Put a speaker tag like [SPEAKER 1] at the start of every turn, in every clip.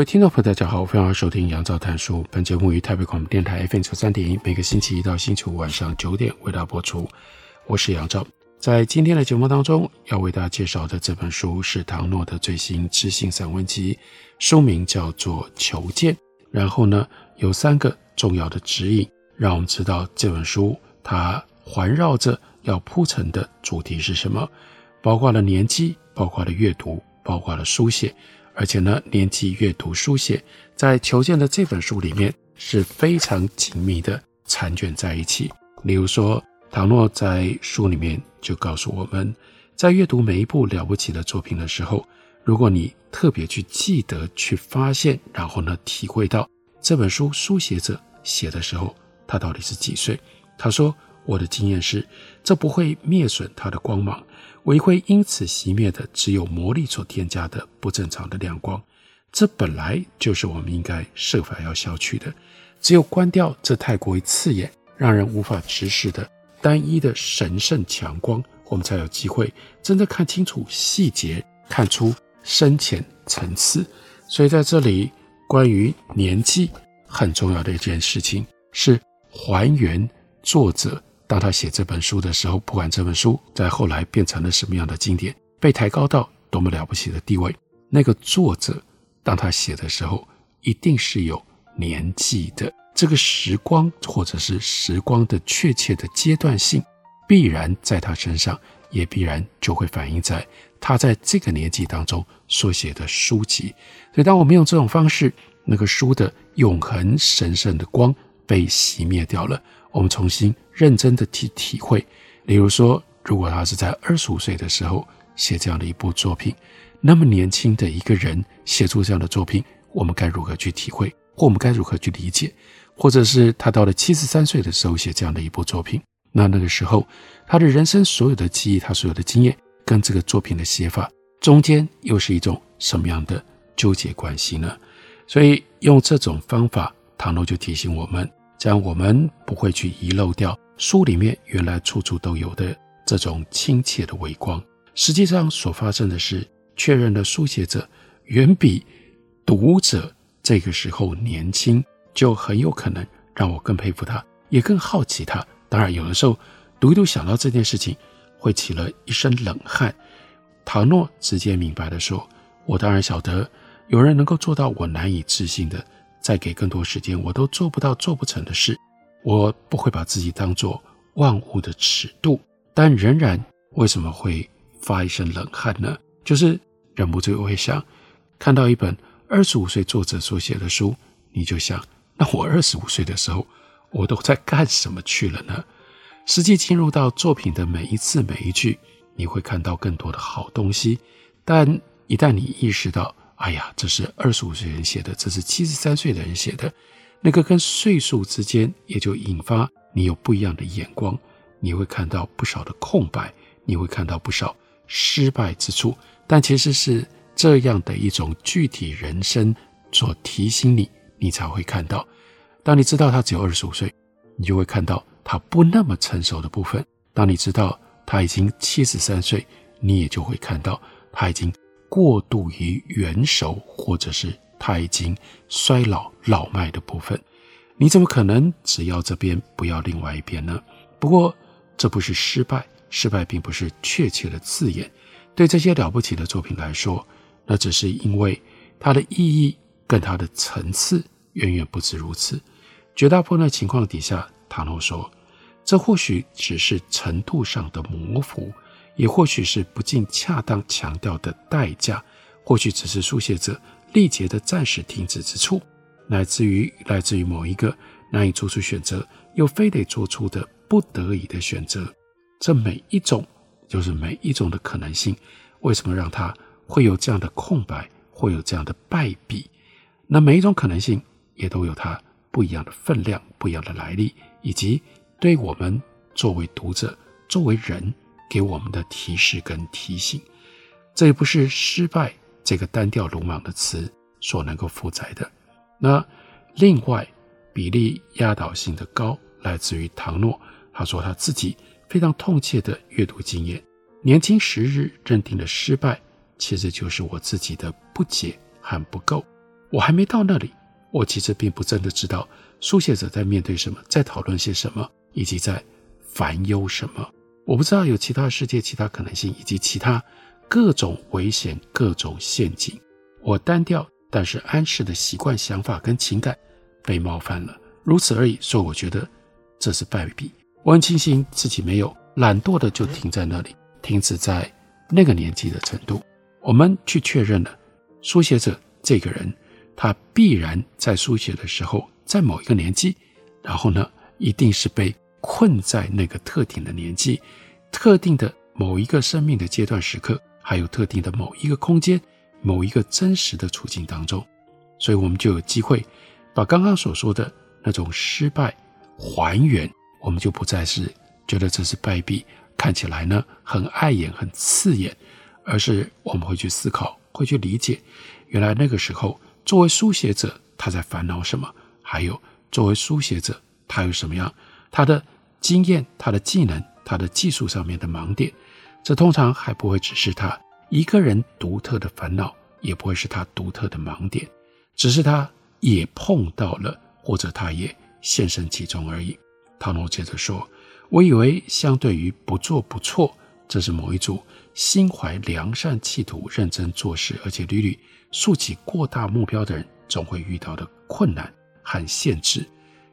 [SPEAKER 1] 位听众朋友，大家好，欢迎收听杨照谈书。本节目于台北广播电台 FM 九三点一，每个星期一到星期五晚上九点为大家播出。我是杨照，在今天的节目当中，要为大家介绍的这本书是唐诺的最新知性散文集，书名叫做《求见》。然后呢，有三个重要的指引，让我们知道这本书它环绕着要铺陈的主题是什么，包括了年纪，包括了阅读，包括了书写。而且呢，年纪、阅读、书写，在《求见》的这本书里面是非常紧密的缠卷在一起。例如说，唐诺在书里面就告诉我们，在阅读每一部了不起的作品的时候，如果你特别去记得、去发现，然后呢，体会到这本书书写者写的时候，他到底是几岁？他说：“我的经验是，这不会灭损他的光芒。”唯会因此熄灭的，只有魔力所添加的不正常的亮光。这本来就是我们应该设法要消去的。只有关掉这太过于刺眼、让人无法直视的单一的神圣强光，我们才有机会真的看清楚细节，看出深浅层次。所以在这里，关于年纪很重要的一件事情是还原作者。当他写这本书的时候，不管这本书在后来变成了什么样的经典，被抬高到多么了不起的地位，那个作者当他写的时候，一定是有年纪的。这个时光或者是时光的确切的阶段性，必然在他身上，也必然就会反映在他在这个年纪当中所写的书籍。所以，当我们用这种方式，那个书的永恒神圣的光被熄灭掉了。我们重新认真的去体会，例如说，如果他是在二十五岁的时候写这样的一部作品，那么年轻的一个人写出这样的作品，我们该如何去体会，或我们该如何去理解？或者是他到了七十三岁的时候写这样的一部作品，那那个时候他的人生所有的记忆，他所有的经验，跟这个作品的写法中间又是一种什么样的纠结关系呢？所以用这种方法，唐诺就提醒我们。这样，我们不会去遗漏掉书里面原来处处都有的这种亲切的微光。实际上，所发生的是，确认了书写者远比读者这个时候年轻，就很有可能让我更佩服他，也更好奇他。当然，有的时候读一读想到这件事情，会起了一身冷汗。唐诺直接明白地说：“我当然晓得，有人能够做到我难以置信的。”再给更多时间，我都做不到、做不成的事。我不会把自己当作万物的尺度，但仍然为什么会发一身冷汗呢？就是忍不住会想，看到一本二十五岁作者所写的书，你就想，那我二十五岁的时候，我都在干什么去了呢？实际进入到作品的每一字每一句，你会看到更多的好东西，但一旦你意识到，哎呀，这是二十五岁人写的，这是七十三岁的人写的，那个跟岁数之间也就引发你有不一样的眼光，你会看到不少的空白，你会看到不少失败之处，但其实是这样的一种具体人生所提醒你，你才会看到。当你知道他只有二十五岁，你就会看到他不那么成熟的部分；当你知道他已经七十三岁，你也就会看到他已经。过度于元首，或者是他已经衰老老迈的部分，你怎么可能只要这边不要另外一边呢？不过这不是失败，失败并不是确切的字眼。对这些了不起的作品来说，那只是因为它的意义跟它的层次远远不止如此。绝大部分的情况底下，唐诺说，这或许只是程度上的模糊。也或许是不尽恰当强调的代价，或许只是书写者力竭的暂时停止之处，乃至于来自于某一个难以做出选择，又非得做出的不得已的选择。这每一种，就是每一种的可能性，为什么让他会有这样的空白，会有这样的败笔？那每一种可能性也都有它不一样的分量、不一样的来历，以及对我们作为读者、作为人给我们的提示跟提醒。这也不是失败这个单调鲁莽的词所能够负载的。那另外，比例压倒性的高，来自于唐诺。他说他自己非常痛切的阅读经验，年轻时日认定的失败，其实就是我自己的不解和不够。我还没到那里，我其实并不真的知道书写者在面对什么，在讨论些什么，以及在烦忧什么。我不知道有其他世界、其他可能性，以及其他各种危险、各种陷阱。我单调但是安适的习惯、想法跟情感被冒犯了，如此而已。所以我觉得这是败笔。我很庆幸自己没有懒惰的就停在那里，停止在那个年纪的程度。我们去确认了，书写者这个人，他必然在书写的时候，在某一个年纪，然后呢，一定是被困在那个特定的年纪、特定的某一个生命的阶段时刻，还有特定的某一个空间、某一个真实的处境当中，所以我们就有机会把刚刚所说的那种失败还原。我们就不再是觉得这是败笔，看起来呢很碍眼、很刺眼，而是我们会去思考、会去理解，原来那个时候作为书写者他在烦恼什么，还有作为书写者他有什么样他的经验、他的技能、他的技术上面的盲点，这通常还不会只是他一个人独特的烦恼，也不会是他独特的盲点，只是他也碰到了，或者他也现身其中而已。唐诺接着说：“我以为，相对于不做不错，这是某一组心怀良善、企图认真做事，而且屡屡竖起过大目标的人，总会遇到的困难和限制。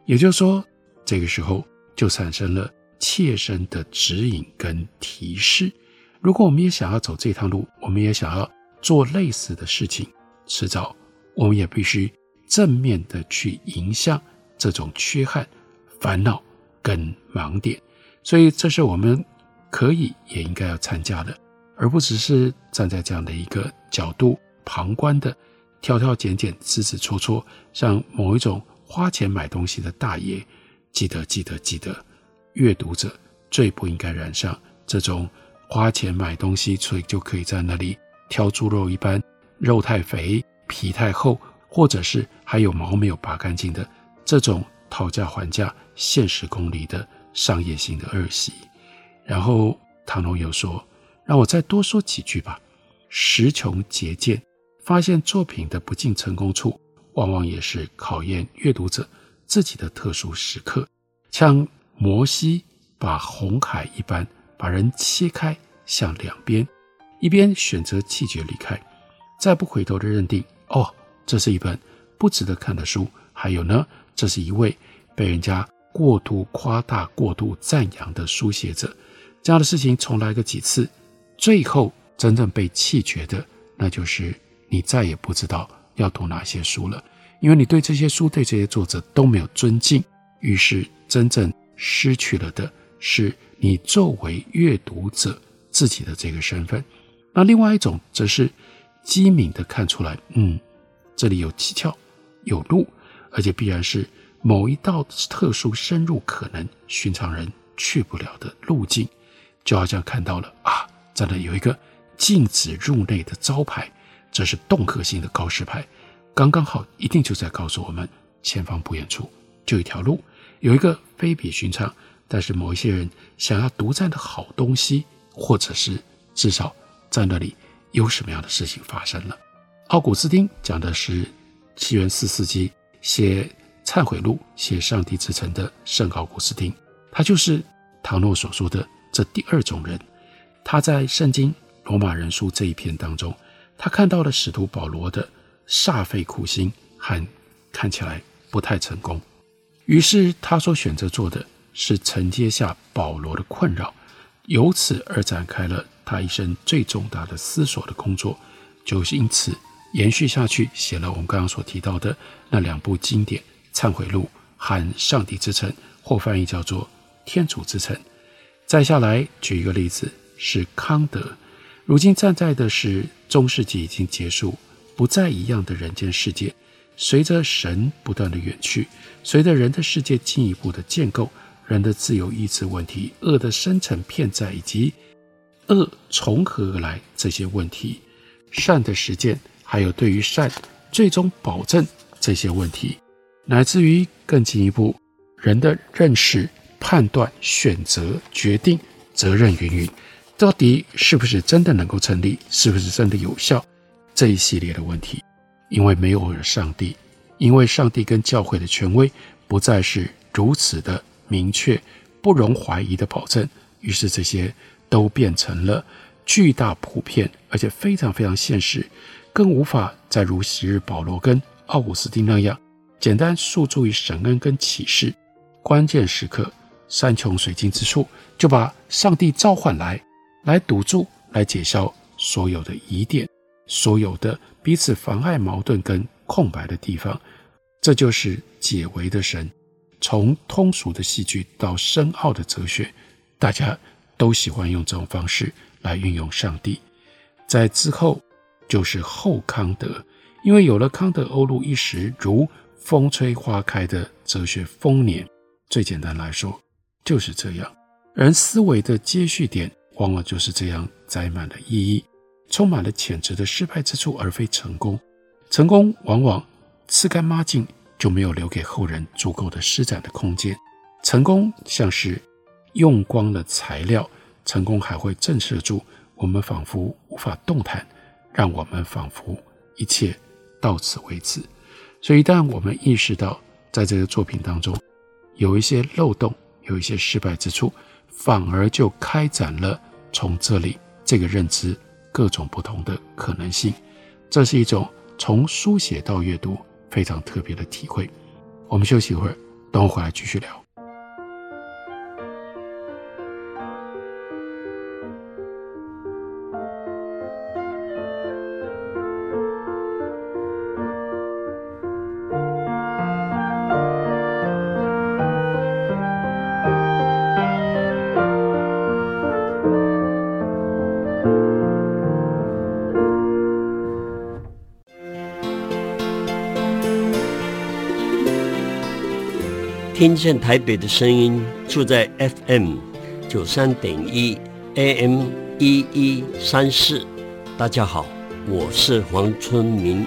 [SPEAKER 1] 也就是说，这个时候就产生了切身的指引跟提示。如果我们也想要走这趟路，我们也想要做类似的事情，迟早我们也必须正面的去迎向这种缺憾、烦恼。”跟盲点，所以这是我们可以也应该要参加的，而不只是站在这样的一个角度旁观的，挑挑拣拣、指指戳戳，像某一种花钱买东西的大爷。记得，记得，记得，阅读者最不应该染上这种花钱买东西，所以就可以在那里挑猪肉一般，肉太肥、皮太厚，或者是还有毛没有拔干净的这种。讨价还价、现实功利的商业性的恶习，然后唐龙又说：“让我再多说几句吧。时穷节俭，发现作品的不尽成功处，往往也是考验阅读者自己的特殊时刻。像摩西把红海一般把人切开，向两边，一边选择弃绝离开，再不回头的认定：哦，这是一本不值得看的书。还有呢？”这是一位被人家过度夸大、过度赞扬的书写者，这样的事情重来个几次，最后真正被弃绝的，那就是你再也不知道要读哪些书了，因为你对这些书、对这些作者都没有尊敬，于是真正失去了的是你作为阅读者自己的这个身份。那另外一种则是机敏地看出来，嗯，这里有蹊跷，有路。而且必然是某一道特殊、深入、可能寻常人去不了的路径，就好像看到了啊，在那有一个禁止入内的招牌，这是恫吓性的告示牌，刚刚好，一定就在告诉我们，前方不远处就一条路，有一个非比寻常，但是某一些人想要独占的好东西，或者是至少在那里有什么样的事情发生了。奥古斯丁讲的是西元四世纪。写忏悔录、写上帝之城的圣奥古斯丁，他就是唐诺所说的这第二种人。他在圣经罗马人书这一篇当中，他看到了使徒保罗的煞费苦心和看起来不太成功，于是他所选择做的是承接下保罗的困扰，由此而展开了他一生最重大的思索的工作，就是因此。延续下去，写了我们刚刚所提到的那两部经典《忏悔录》和《上帝之城》，或翻译叫做《天主之城》。再下来举一个例子，是康德。如今站在的是中世纪已经结束、不再一样的人间世界。随着神不断的远去，随着人的世界进一步的建构，人的自由意志问题、恶的深层骗在以及恶从何而来这些问题、善的实践，还有对于善最终保证这些问题，乃至于更进一步人的认识、判断、选择、决定、责任云云，到底是不是真的能够成立？是不是真的有效？这一系列的问题。因为没有了上帝，因为上帝跟教会的权威不再是如此的明确、不容怀疑的保证，于是这些都变成了巨大、普遍，而且非常非常现实，更无法再如昔日保罗跟奥古斯丁那样简单诉诸于神恩跟启示。关键时刻，山穷水尽之处，就把上帝召唤来，来堵住，来解消所有的疑点，所有的。彼此妨碍、矛盾跟空白的地方，这就是解围的神。从通俗的戏剧到深奥的哲学，大家都喜欢用这种方式来运用上帝。在之后就是后康德，因为有了康德欧陆一时如风吹花开的哲学丰年。最简单来说就是这样，人思维的接续点往往就是这样载满了意义。充满了潜质的失败之处，而非成功。成功往往吃干抹净，就没有留给后人足够的施展的空间。成功像是用光了材料，成功还会震慑住我们，仿佛无法动弹，让我们仿佛一切到此为止。所以，一旦我们意识到在这个作品当中有一些漏洞，有一些失败之处，反而就开展了从这里这个认知。各种不同的可能性，这是一种从书写到阅读非常特别的体会。我们休息一会儿，等我回来继续聊。
[SPEAKER 2] 听见台北的声音，住在 FM 九三点一 AM 一一三四。大家好，我是黄春明。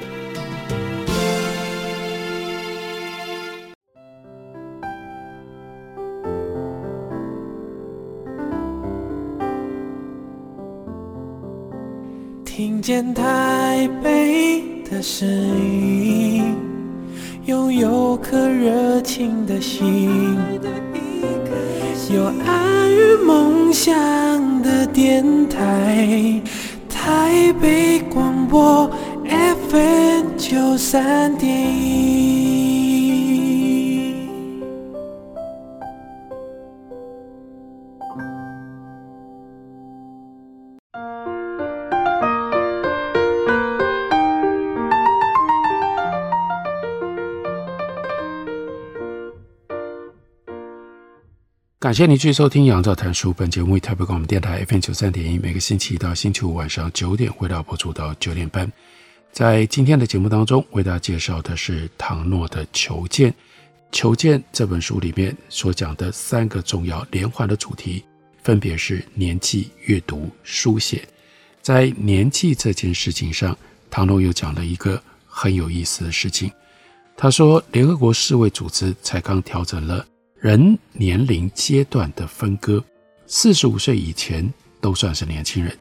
[SPEAKER 3] 电台，台北广播 FM 九三点一。
[SPEAKER 1] 感谢您继续收听《杨照谈书》。本节目为台北广播电台 FM 九三点一，每个星期一到星期五晚上九点，为大家播出到九点半。在今天的节目当中，为大家介绍的是唐诺的《求见》。《求见》这本书里面所讲的三个重要连环的主题，分别是年纪、阅读、书写。在年纪这件事情上，唐诺又讲了一个很有意思的事情。他说，联合国世卫组织才刚调整了。人年龄阶段的分割，四十五岁以前都算是年轻人，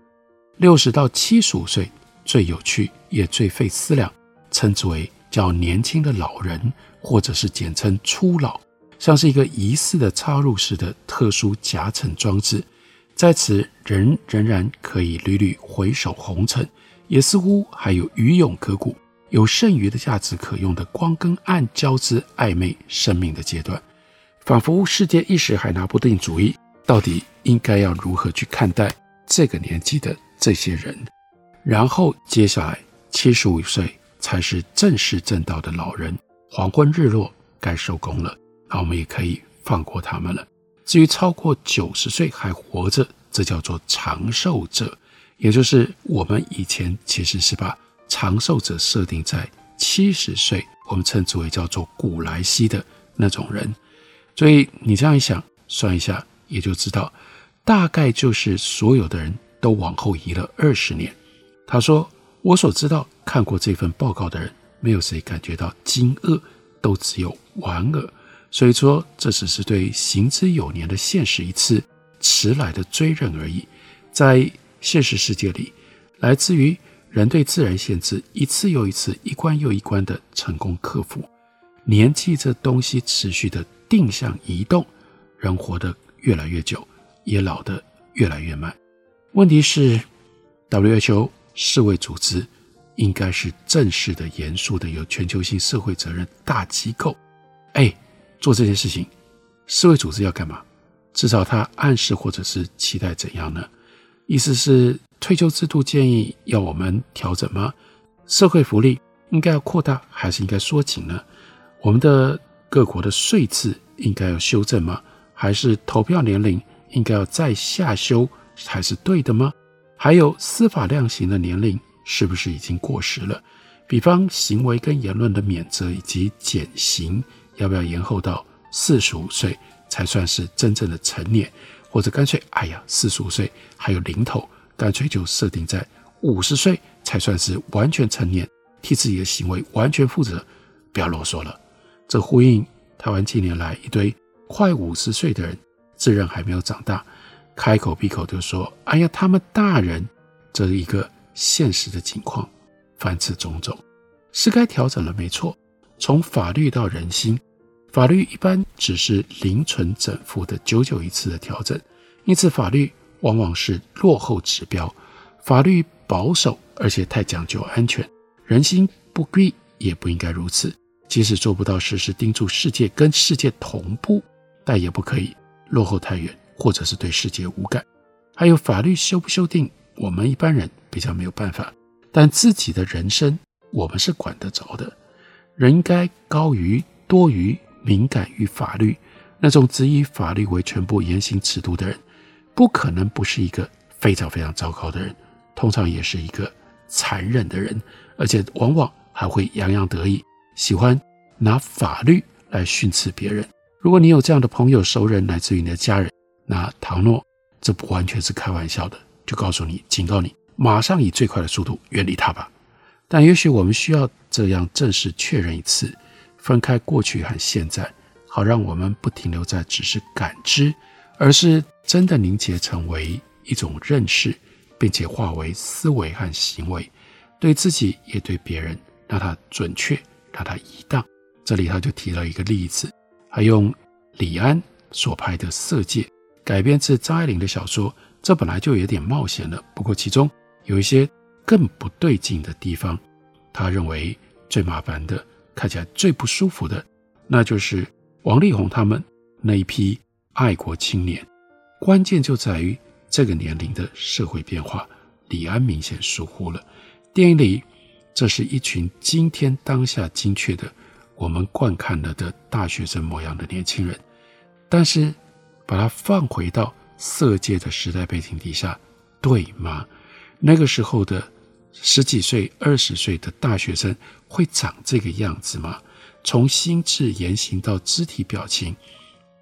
[SPEAKER 1] 六十到七十五岁最有趣也最费思量，称之为较年轻的老人，或者是简称初老，像是一个疑似的插入式的特殊夹层装置，在此人仍然可以屡屡回首红尘，也似乎还有余勇可鼓，有剩余的价值可用的光跟暗交织暧昧生命的阶段。仿佛世界一时还拿不定主意，到底应该要如何去看待这个年纪的这些人。然后接下来七十五岁才是正式正道的老人，黄昏日落该收工了，那我们也可以放过他们了。至于超过九十岁还活着，这叫做长寿者，也就是我们以前其实是把长寿者设定在七十岁，我们称之为叫做古来稀的那种人。所以你这样一想，算一下，也就知道，大概就是所有的人都往后移了二十年。他说：“我所知道看过这份报告的人，没有谁感觉到惊愕，都只有莞尔。所以说，这只是对行之有年的现实一次迟来的追认而已。在现实世界里，来自于人对自然限制一次又一次、一关又一关的成功克服，年纪这东西持续的。”定向移动，人活得越来越久，也老得越来越慢。问题是，WHO 世卫组织应该是正式的、严肃的、有全球性社会责任大机构。哎，做这件事情，世卫组织要干嘛？至少他暗示或者是期待怎样呢？意思是退休制度建议要我们调整吗？社会福利应该要扩大还是应该缩紧呢？我们的。各国的税制应该要修正吗？还是投票年龄应该要再下修才是对的吗？还有司法量刑的年龄是不是已经过时了？比方行为跟言论的免责以及减刑，要不要延后到四十五岁才算是真正的成年？或者干脆，哎呀，四十五岁还有零头，干脆就设定在五十岁才算是完全成年，替自己的行为完全负责，不要啰嗦了。这呼应台湾近年来一堆快五十岁的人自认还没有长大，开口闭口就说：“哎呀，他们大人。”这一个现实的情况，凡此种种，是该调整了，没错。从法律到人心，法律一般只是零存整付的久久一次的调整，因此法律往往是落后指标。法律保守而且太讲究安全，人心不必也不应该如此。即使做不到时时盯住世界跟世界同步，但也不可以落后太远，或者是对世界无感。还有法律修不修订，我们一般人比较没有办法，但自己的人生我们是管得着的。人应该高于、多于、敏感于法律。那种只以法律为全部言行尺度的人，不可能不是一个非常非常糟糕的人，通常也是一个残忍的人，而且往往还会洋洋得意。喜欢拿法律来训斥别人。如果你有这样的朋友、熟人，来自于你的家人，那唐诺这不完全是开玩笑的，就告诉你、警告你，马上以最快的速度远离他吧。但也许我们需要这样正式确认一次，分开过去和现在，好让我们不停留在只是感知，而是真的凝结成为一种认识，并且化为思维和行为，对自己也对别人，让它准确。让他移荡，这里他就提了一个例子，他用李安所拍的《色戒》改编自张爱玲的小说，这本来就有点冒险了。不过其中有一些更不对劲的地方，他认为最麻烦的，看起来最不舒服的，那就是王力宏他们那一批爱国青年。关键就在于这个年龄的社会变化，李安明显疏忽了。电影里。这是一群今天当下精确的，我们观看了的大学生模样的年轻人，但是把它放回到色戒的时代背景底下，对吗？那个时候的十几岁、二十岁的大学生会长这个样子吗？从心智、言行到肢体表情，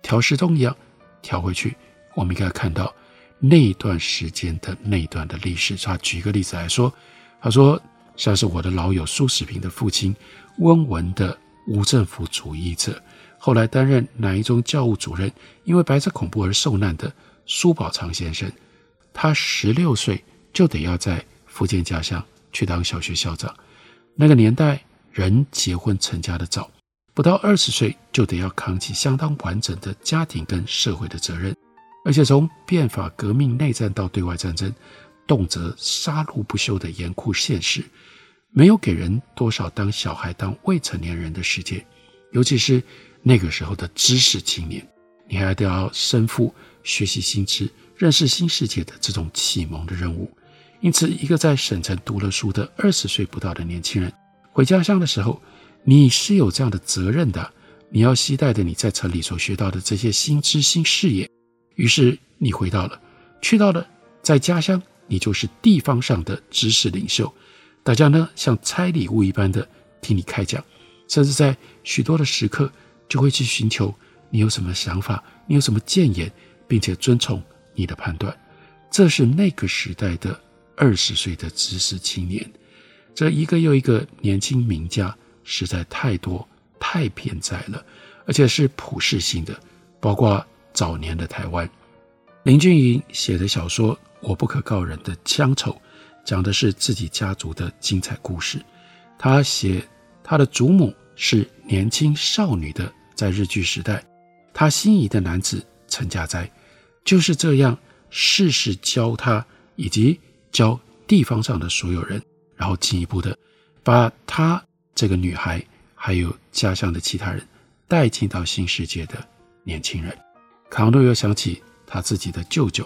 [SPEAKER 1] 调时钟一样调回去，我们应该看到那一段时间的那段的历史。他举一个例子来说，他说。像是我的老友苏世平的父亲，温文的无政府主义者，后来担任南一中教务主任，因为白色恐怖而受难的苏宝昌先生，他十六岁就得要在福建家乡去当小学校长。那个年代人结婚成家的早，不到二十岁就得要扛起相当完整的家庭跟社会的责任，而且从变法革命、内战到对外战争。动辄杀戮不休的严酷现实，没有给人多少当小孩、当未成年人的时间，尤其是那个时候的知识青年，你还得要身负学习新知、认识新世界的这种启蒙的任务。因此，一个在省城读了书的二十岁不到的年轻人，回家乡的时候，你是有这样的责任的，你要携带着你在城里所学到的这些新知、新视野。于是，你回到了，去到了在家乡。你就是地方上的知识领袖，大家呢像拆礼物一般的听你开讲，甚至在许多的时刻就会去寻求你有什么想法，你有什么建言，并且遵从你的判断。这是那个时代的二十岁的知识青年，这一个又一个年轻名家实在太多太偏在了，而且是普世性的，包括早年的台湾。林君仪写的小说《我不可告人的乡愁》，讲的是自己家族的精彩故事。他写他的祖母是年轻少女的，在日据时代，他心仪的男子陈家斋就是这样，事事教他以及教地方上的所有人，然后进一步的把他这个女孩还有家乡的其他人带进到新世界的年轻人。卡诺又想起。他自己的舅舅，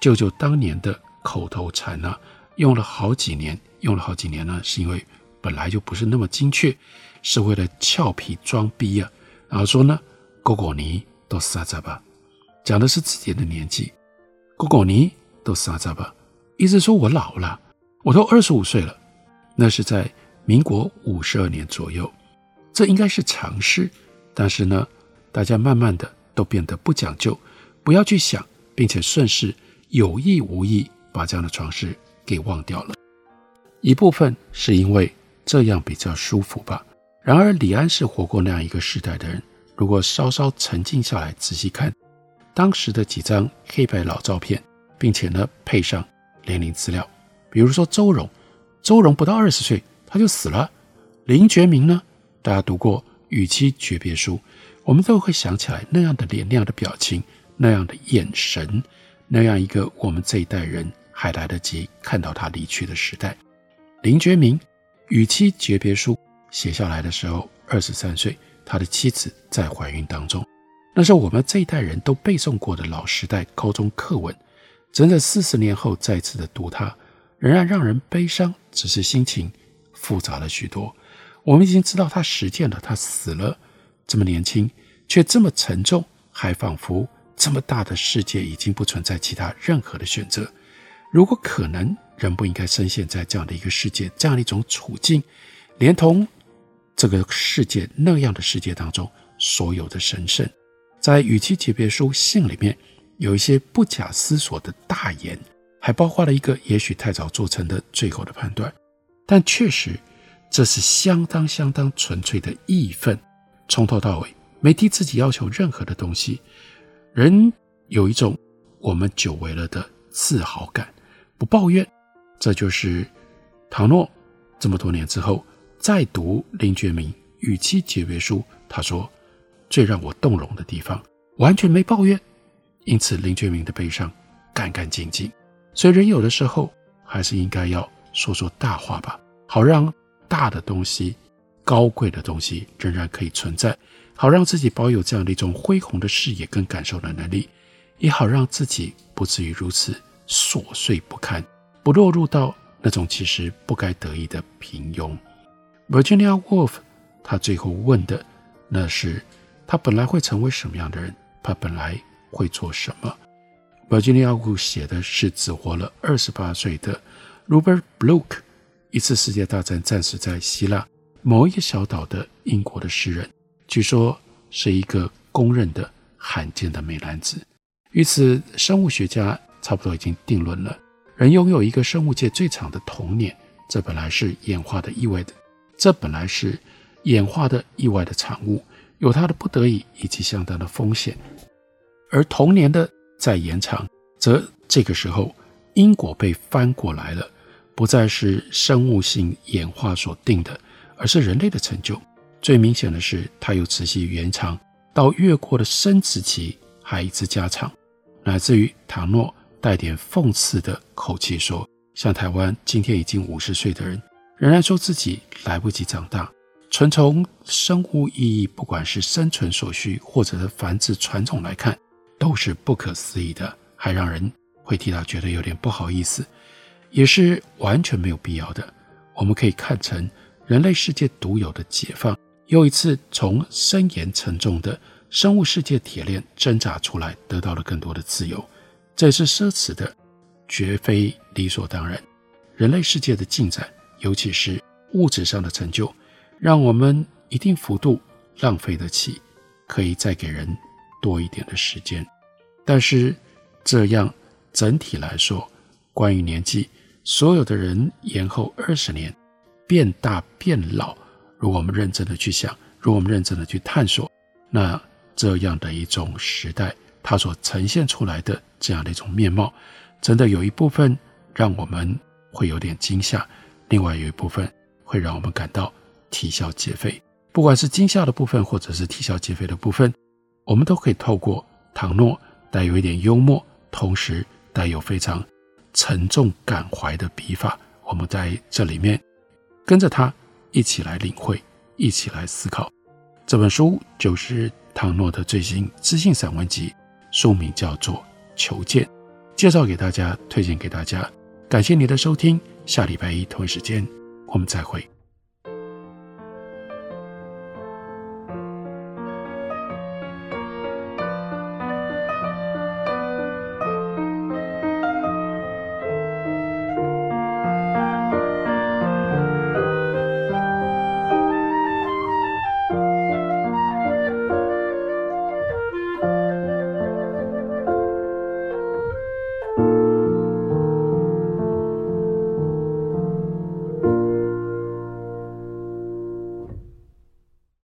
[SPEAKER 1] 舅舅当年的口头禅呢，用了好几年，用了好几年呢，是因为本来就不是那么精确，是为了俏皮装逼啊。然后说呢，哥哥你都撒着吧，讲的是自己的年纪，哥哥你都撒着吧，意思说我老了，我都二十五岁了，那是在民国五十二年左右，这应该是常识，但是呢，大家慢慢的都变得不讲究。不要去想，并且顺势有意无意把这样的常识给忘掉了。一部分是因为这样比较舒服吧。然而，李安是活过那样一个时代的人，如果稍稍沉静下来仔细看当时的几张黑白老照片，并且呢配上年龄资料，比如说周荣，周荣不到二十岁他就死了。林觉民呢，大家读过《与妻诀别书》，我们都会想起来那样的脸，那样的表情。那样的眼神，那样一个我们这一代人还来得及看到他离去的时代。林觉民与妻诀别书写下来的时候，二十三岁，他的妻子在怀孕当中。那是我们这一代人都背诵过的老时代高中课文，整整四十年后再次的读它，仍然让人悲伤，只是心情复杂了许多。我们已经知道他实践了，他死了，这么年轻，却这么沉重，还仿佛。这么大的世界已经不存在其他任何的选择。如果可能，人不应该深陷在这样的一个世界，这样的一种处境，连同这个世界那样的世界当中所有的神圣，在与妻诀别书信里面有一些不假思索的大言，还包括了一个也许太早做成的最后的判断，但确实这是相当相当纯粹的义愤，从头到尾没替自己要求任何的东西。人有一种我们久违了的自豪感，不抱怨，这就是唐诺这么多年之后再读林觉民与妻诀别书，他说最让我动容的地方，完全没抱怨，因此林觉民的悲伤干干净净。所以人有的时候还是应该要说说大话吧，好让大的东西、高贵的东西仍然可以存在。好让自己保有这样的一种恢宏的视野跟感受的能力，也好让自己不至于如此琐碎不堪，不落入到那种其实不该得意的平庸。Virginia Woolf，他最后问的那是他本来会成为什么样的人，他本来会做什么。Virginia Woolf 写的是只活了二十八岁的 Rupert Brooke，一次世界大战战死在希腊某一个小岛的英国的诗人。据说是一个公认的罕见的美男子，于此生物学家差不多已经定论了：人拥有一个生物界最长的童年，这本来是演化的意外的，这本来是演化的意外的产物，有它的不得已以及相当的风险。而童年的再延长，则这个时候因果被翻过来了，不再是生物性演化所定的，而是人类的成就。最明显的是，它又持续延长到越过的生殖期还一直加长，乃至于唐诺带点讽刺的口气说：“像台湾今天已经五十岁的人，仍然说自己来不及长大。纯从生物意义，不管是生存所需，或者是繁殖传统来看，都是不可思议的，还让人会替他觉得有点不好意思，也是完全没有必要的。我们可以看成人类世界独有的解放。”又一次从森严沉重的生物世界铁链挣扎出来，得到了更多的自由。这是奢侈的，绝非理所当然。人类世界的进展，尤其是物质上的成就，让我们一定幅度浪费得起，可以再给人多一点的时间。但是这样整体来说，关于年纪，所有的人延后二十年，变大变老。如果我们认真的去想，如果我们认真的去探索，那这样的一种时代，它所呈现出来的这样的一种面貌，真的有一部分让我们会有点惊吓，另外有一部分会让我们感到啼笑皆非。不管是惊吓的部分，或者是啼笑皆非的部分，我们都可以透过唐诺带有一点幽默，同时带有非常沉重感怀的笔法，我们在这里面跟着他。一起来领会，一起来思考。这本书就是唐诺的最新知性散文集，书名叫做《求见》，介绍给大家，推荐给大家。感谢你的收听，下礼拜一同一时间我们再会。